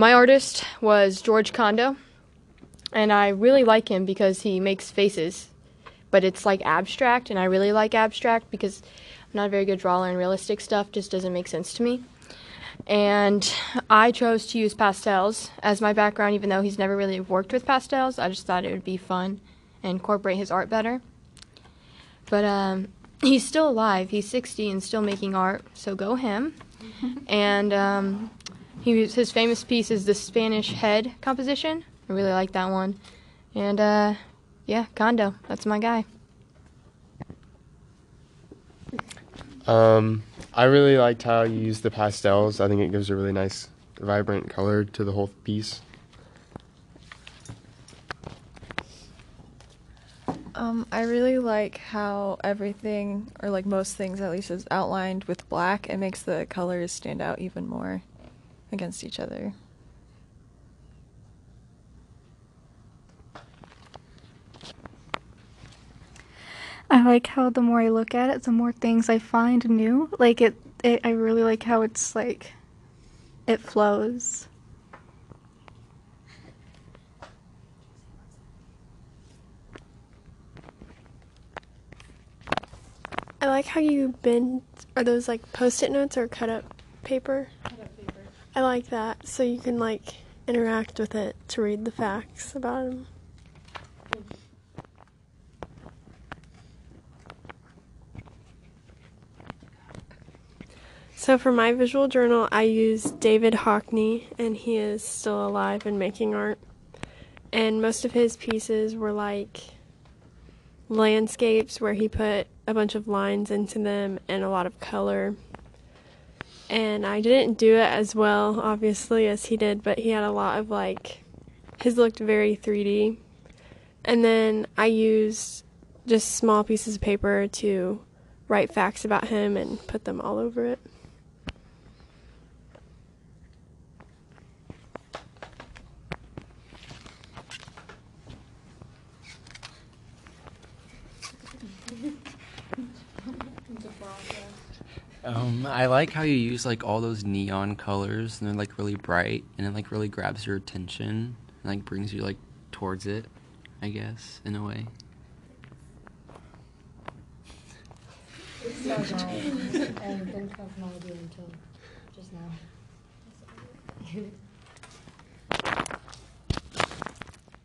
My artist was George Condo, and I really like him because he makes faces, but it's like abstract, and I really like abstract because I'm not a very good drawer, and realistic stuff just doesn't make sense to me. And I chose to use pastels as my background, even though he's never really worked with pastels. I just thought it would be fun and incorporate his art better. But um, he's still alive. He's 60 and still making art, so go him. and um, he was, his famous piece is the Spanish Head composition. I really like that one. And uh, yeah, Condo, that's my guy. Um, I really liked how you used the pastels. I think it gives a really nice, vibrant color to the whole piece. Um, I really like how everything, or like most things at least, is outlined with black. It makes the colors stand out even more against each other. I like how the more I look at it, the more things I find new. Like it, it I really like how it's like it flows. I like how you bend. Are those like post-it notes or cut up paper? I like that, so you can like interact with it to read the facts about them. So for my visual journal, I use David Hockney, and he is still alive and making art. And most of his pieces were like landscapes where he put a bunch of lines into them and a lot of color. And I didn't do it as well, obviously, as he did, but he had a lot of like, his looked very 3D. And then I used just small pieces of paper to write facts about him and put them all over it. Um, I like how you use like all those neon colors and they're like really bright and it like really grabs your attention and like brings you like towards it, I guess, in a way. So guys, I no idea until just now.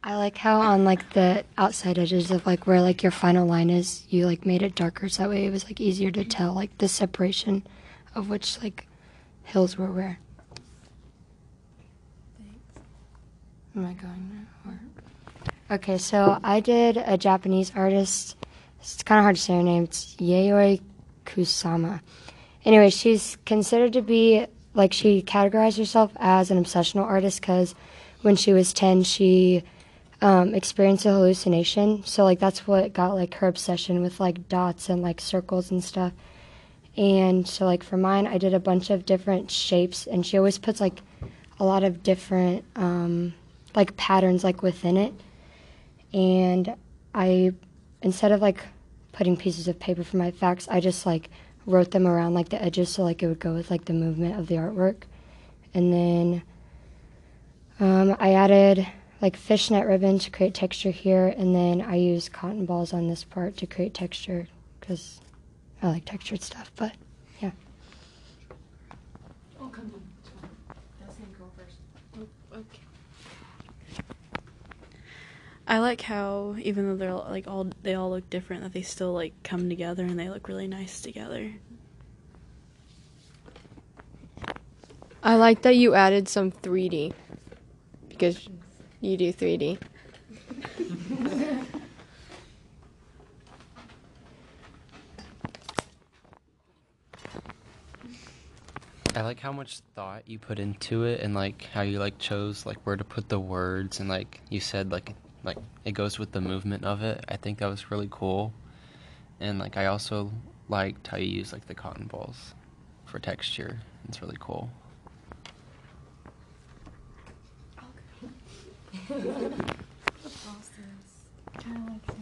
I like how on like the outside edges of like where like your final line is, you like made it darker so that way it was like easier to tell like the separation of which like hills were where. Am I going now? Or? Okay, so I did a Japanese artist. It's kind of hard to say her name. It's Yayoi Kusama. Anyway, she's considered to be like she categorized herself as an obsessional artist because when she was 10, she um, experienced a hallucination. So like that's what got like her obsession with like dots and like circles and stuff. And so like for mine, I did a bunch of different shapes, and she always puts like a lot of different um, like patterns like within it. And I instead of like putting pieces of paper for my facts, I just like wrote them around like the edges so like it would go with like the movement of the artwork. And then um, I added like fishnet ribbon to create texture here, and then I use cotton balls on this part to create texture because I like textured stuff. But yeah. Oh, come on. That's him go first. Oh, okay. I like how even though they're like all they all look different, that they still like come together and they look really nice together. I like that you added some 3D because you do 3D. I like how much thought you put into it and like how you like chose like where to put the words and like you said like like it goes with the movement of it. I think that was really cool. And like I also liked how you use like the cotton balls for texture. It's really cool. Oh,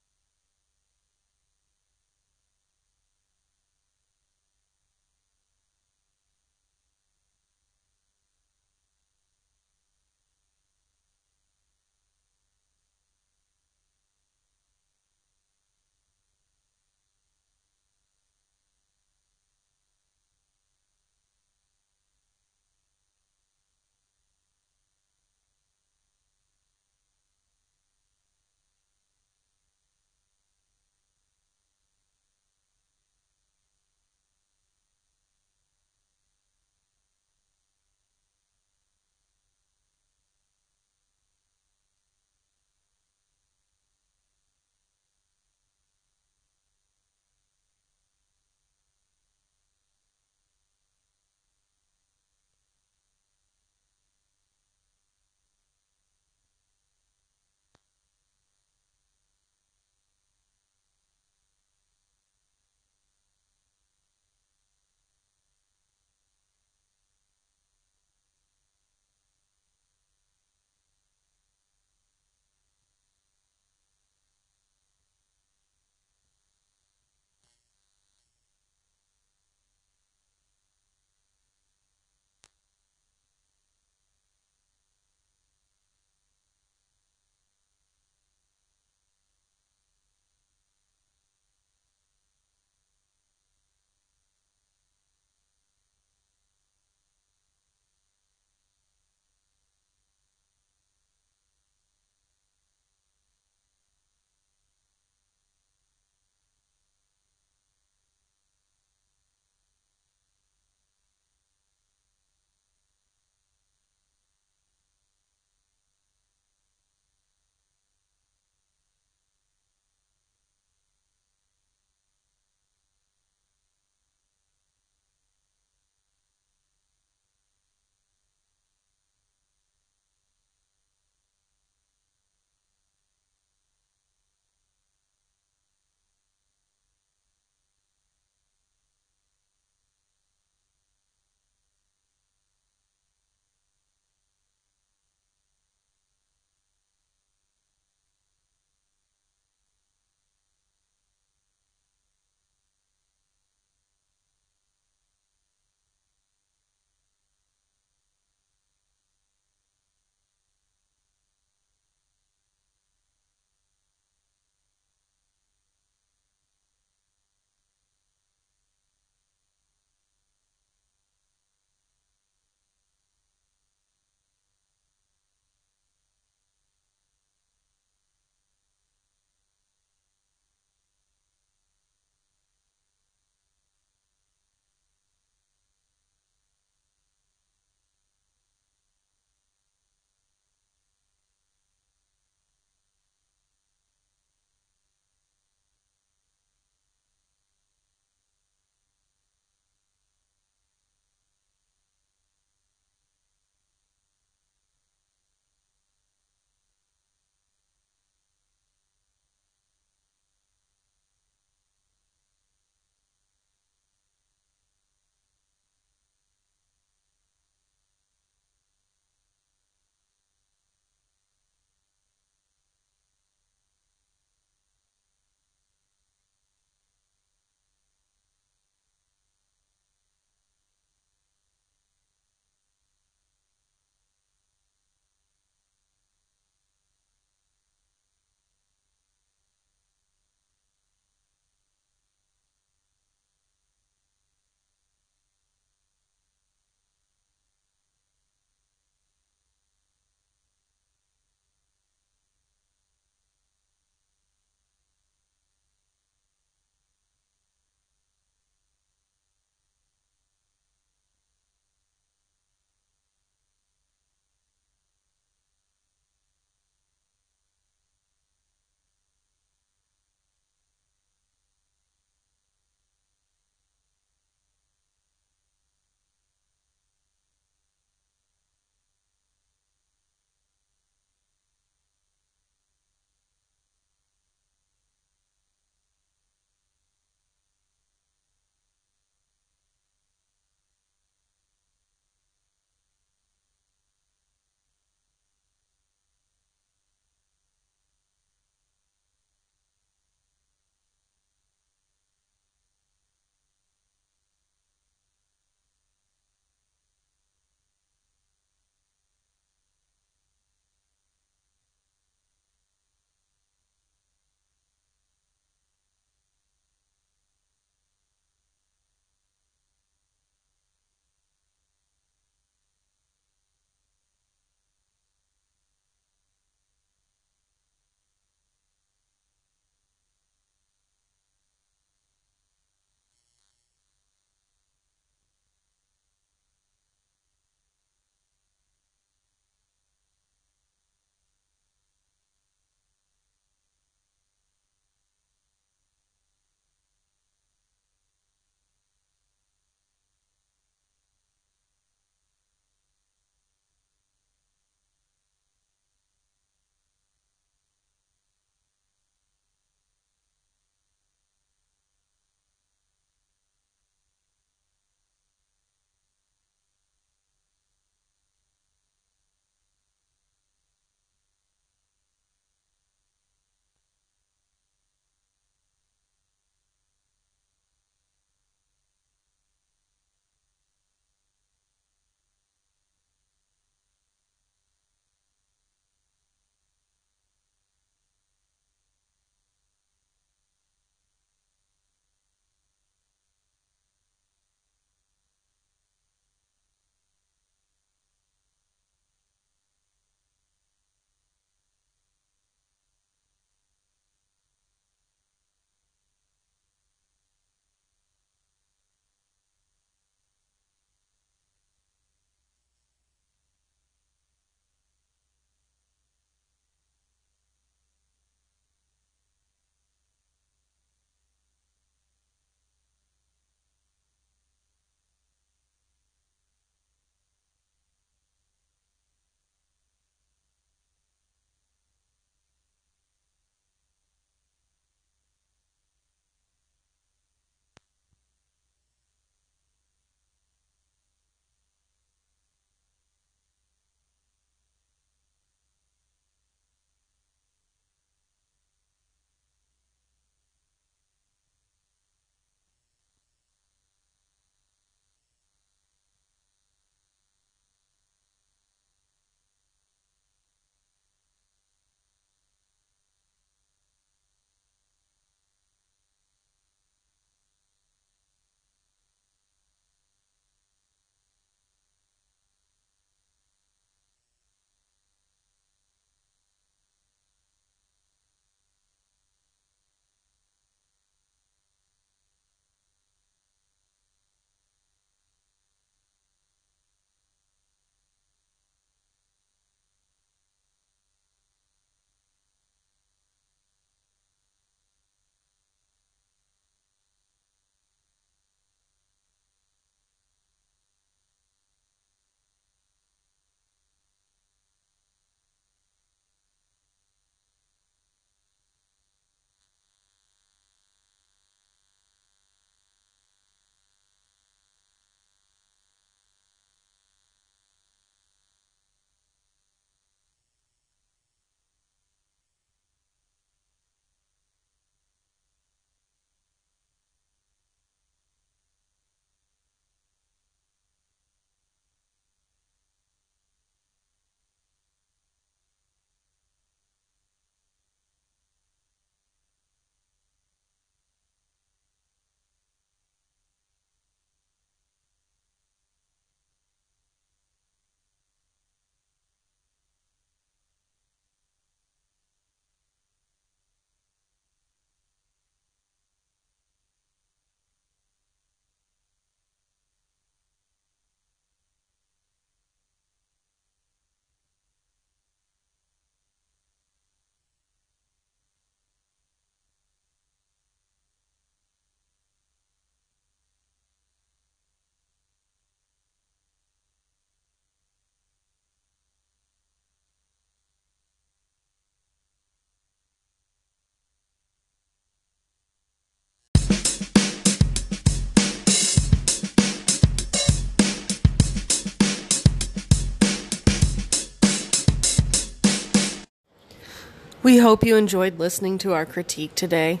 We hope you enjoyed listening to our critique today.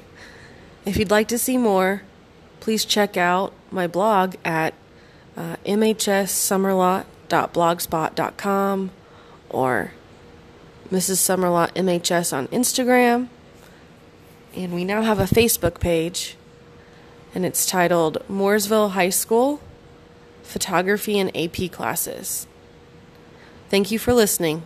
If you'd like to see more, please check out my blog at uh, mhssummerlot.blogspot.com or Mrs. Summerlot MHS on Instagram. And we now have a Facebook page, and it's titled Mooresville High School Photography and AP Classes. Thank you for listening.